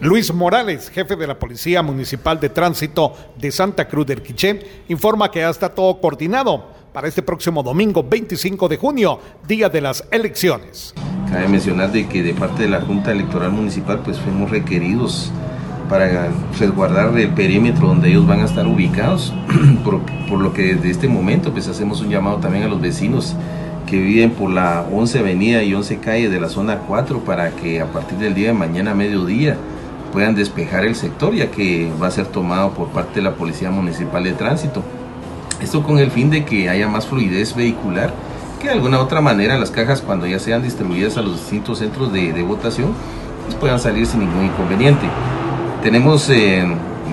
Luis Morales, jefe de la Policía Municipal de Tránsito de Santa Cruz del Quiché, informa que ya está todo coordinado para este próximo domingo 25 de junio, día de las elecciones. Cabe mencionar de que de parte de la Junta Electoral Municipal pues fuimos requeridos para resguardar el perímetro donde ellos van a estar ubicados, por, lo que desde este momento pues hacemos un llamado también a los vecinos que viven por la 11 Avenida y 11 Calle de la zona 4 para que a partir del día de mañana mediodía puedan despejar el sector ya que va a ser tomado por parte de la Policía Municipal de Tránsito. Esto con el fin de que haya más fluidez vehicular, que de alguna otra manera las cajas cuando ya sean distribuidas a los distintos centros de, votación pues puedan salir sin ningún inconveniente. Tenemos eh,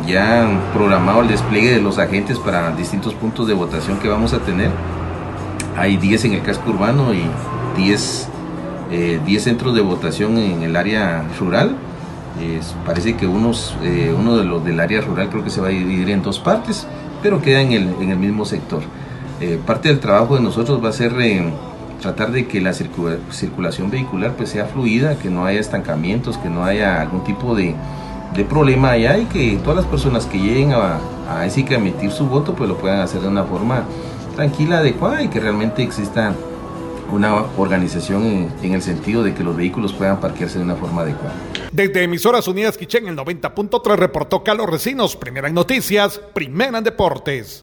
ya programado el despliegue de los agentes para distintos puntos de votación que vamos a tener. Hay 10 en el casco urbano y 10, eh, 10 centros de votación en el área rural parece que unos, eh, uno de los del área rural creo que se va a dividir en dos partes, pero queda en el, en el mismo sector. Eh, parte del trabajo de nosotros va a ser eh, tratar de que la circulación vehicular pues sea fluida, que no haya estancamientos, que no haya algún tipo de, de problema allá y que todas las personas que lleguen a, a emitir su voto pues lo puedan hacer de una forma tranquila, adecuada y que realmente exista una organización en, el sentido de que los vehículos puedan parquearse de una forma adecuada. Desde Emisoras Unidas Quichén, el 90.3 reportó Carlos Recinos, primera en noticias, primera en deportes.